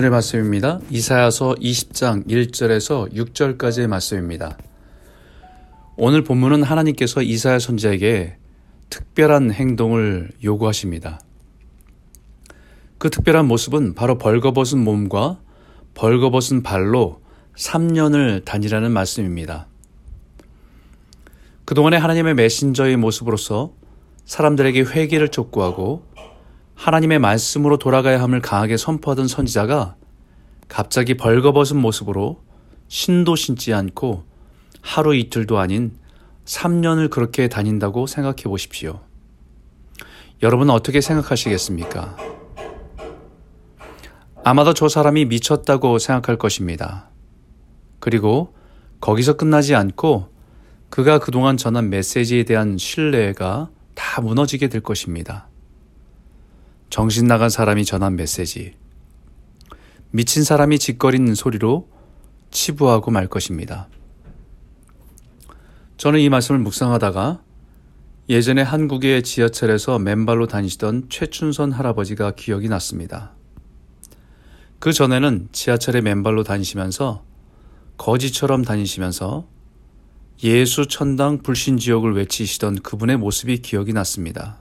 오늘의 말씀입니다. 이사야서 20장 1절에서 6절까지의 말씀입니다. 오늘 본문은 하나님께서 이사야 선지에게 특별한 행동을 요구하십니다. 그 특별한 모습은 바로 벌거벗은 몸과 벌거벗은 발로 3년을 다니라는 말씀입니다. 그동안에 하나님의 메신저의 모습으로서 사람들에게 회개를 촉구하고 하나님의 말씀으로 돌아가야 함을 강하게 선포하던 선지자가 갑자기 벌거벗은 모습으로 신도 신지 않고 하루 이틀도 아닌 3년을 그렇게 다닌다고 생각해 보십시오. 여러분은 어떻게 생각하시겠습니까? 아마도 저 사람이 미쳤다고 생각할 것입니다. 그리고 거기서 끝나지 않고 그가 그동안 전한 메시지에 대한 신뢰가 다 무너지게 될 것입니다. 정신 나간 사람이 전한 메시지. 미친 사람이 짓거리는 소리로 치부하고 말 것입니다. 저는 이 말씀을 묵상하다가 예전에 한국의 지하철에서 맨발로 다니시던 최춘선 할아버지가 기억이 났습니다. 그 전에는 지하철에 맨발로 다니시면서 거지처럼 다니시면서 예수 천당 불신 지옥을 외치시던 그분의 모습이 기억이 났습니다.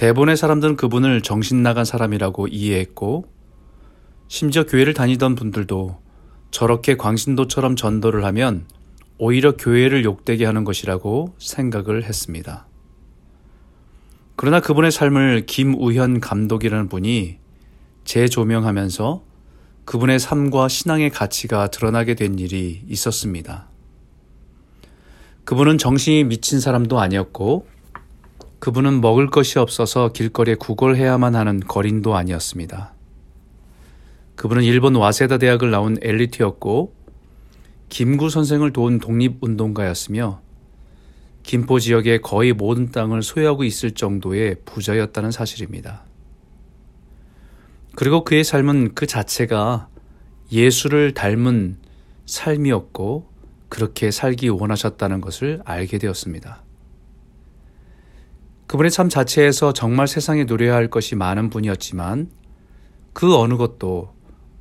대본의 사람들은 그분을 정신 나간 사람이라고 이해했고, 심지어 교회를 다니던 분들도 저렇게 광신도처럼 전도를 하면 오히려 교회를 욕되게 하는 것이라고 생각을 했습니다. 그러나 그분의 삶을 김우현 감독이라는 분이 재조명하면서 그분의 삶과 신앙의 가치가 드러나게 된 일이 있었습니다. 그분은 정신이 미친 사람도 아니었고 그분은 먹을 것이 없어서 길거리에 구걸해야만 하는 거린도 아니었습니다. 그분은 일본 와세다 대학을 나온 엘리트였고 김구 선생을 도운 독립운동가였으며 김포 지역의 거의 모든 땅을 소유하고 있을 정도의 부자였다는 사실입니다. 그리고 그의 삶은 그 자체가 예수를 닮은 삶이었고 그렇게 살기 원하셨다는 것을 알게 되었습니다. 그분의 삶 자체에서 정말 세상에 누려야 할 것이 많은 분이었지만 그 어느 것도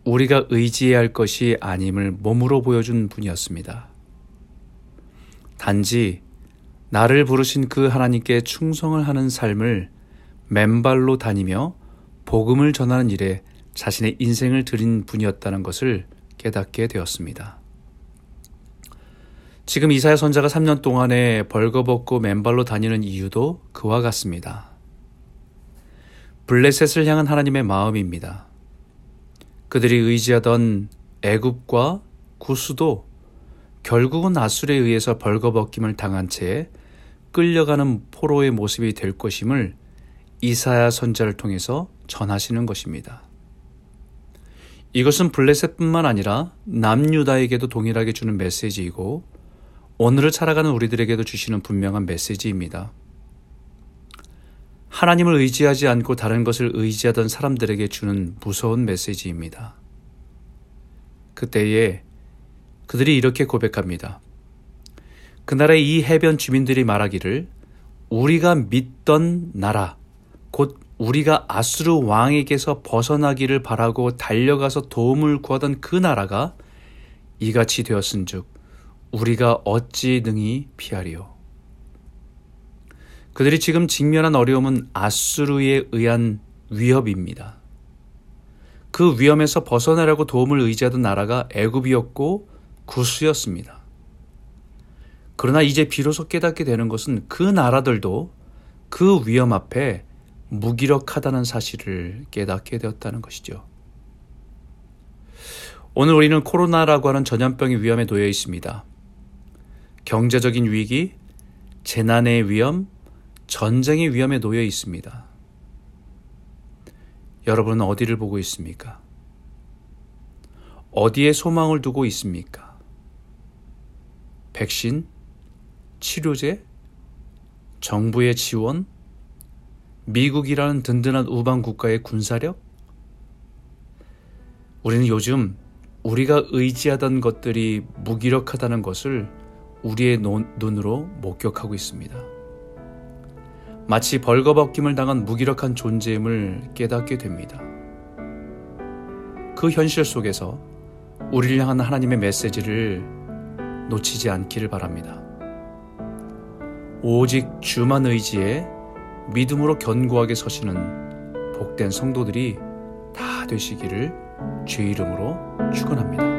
우리가 의지해야 할 것이 아님을 몸으로 보여준 분이었습니다. 단지 나를 부르신 그 하나님께 충성을 하는 삶을 맨발로 다니며 복음을 전하는 일에 자신의 인생을 드린 분이었다는 것을 깨닫게 되었습니다. 지금 이사야 선자가 3년 동안에 벌거벗고 맨발로 다니는 이유도 그와 같습니다. 블레셋을 향한 하나님의 마음입니다. 그들이 의지하던 애굽과 구수도 결국은 아술에 의해서 벌거벗김을 당한 채 끌려가는 포로의 모습이 될 것임을 이사야 선자를 통해서 전하시는 것입니다. 이것은 블레셋뿐만 아니라 남유다에게도 동일하게 주는 메시지이고 오늘을 살아가는 우리들에게도 주시는 분명한 메시지입니다. 하나님을 의지하지 않고 다른 것을 의지하던 사람들에게 주는 무서운 메시지입니다. 그때에 그들이 이렇게 고백합니다. 그나라의 이 해변 주민들이 말하기를 우리가 믿던 나라, 곧 우리가 아수르 왕에게서 벗어나기를 바라고 달려가서 도움을 구하던 그 나라가 이같이 되었은즉 우리가 어찌 능히 피하리요? 그들이 지금 직면한 어려움은 아수르에 의한 위협입니다. 그 위험에서 벗어나려고 도움을 의지하던 나라가 애굽이었고 구수였습니다. 그러나 이제 비로소 깨닫게 되는 것은 그 나라들도 그 위험 앞에 무기력하다는 사실을 깨닫게 되었다는 것이죠. 오늘 우리는 코로나라고 하는 전염병의 위험에 놓여 있습니다. 경제적인 위기, 재난의 위험, 전쟁의 위험에 놓여 있습니다. 여러분은 어디를 보고 있습니까? 어디에 소망을 두고 있습니까? 백신, 치료제, 정부의 지원, 미국이라는 든든한 우방 국가의 군사력? 우리는 요즘 우리가 의지하던 것들이 무기력하다는 것을 우리의 눈으로 목격하고 있습니다. 마치 벌거벗김을 당한 무기력한 존재임을 깨닫게 됩니다. 그 현실 속에서 우리를 향한 하나님의 메시지를 놓치지 않기를 바랍니다. 오직 주만 의지해 믿음으로 견고하게 서시는 복된 성도들이 다 되시기를 주의 이름으로 축원합니다.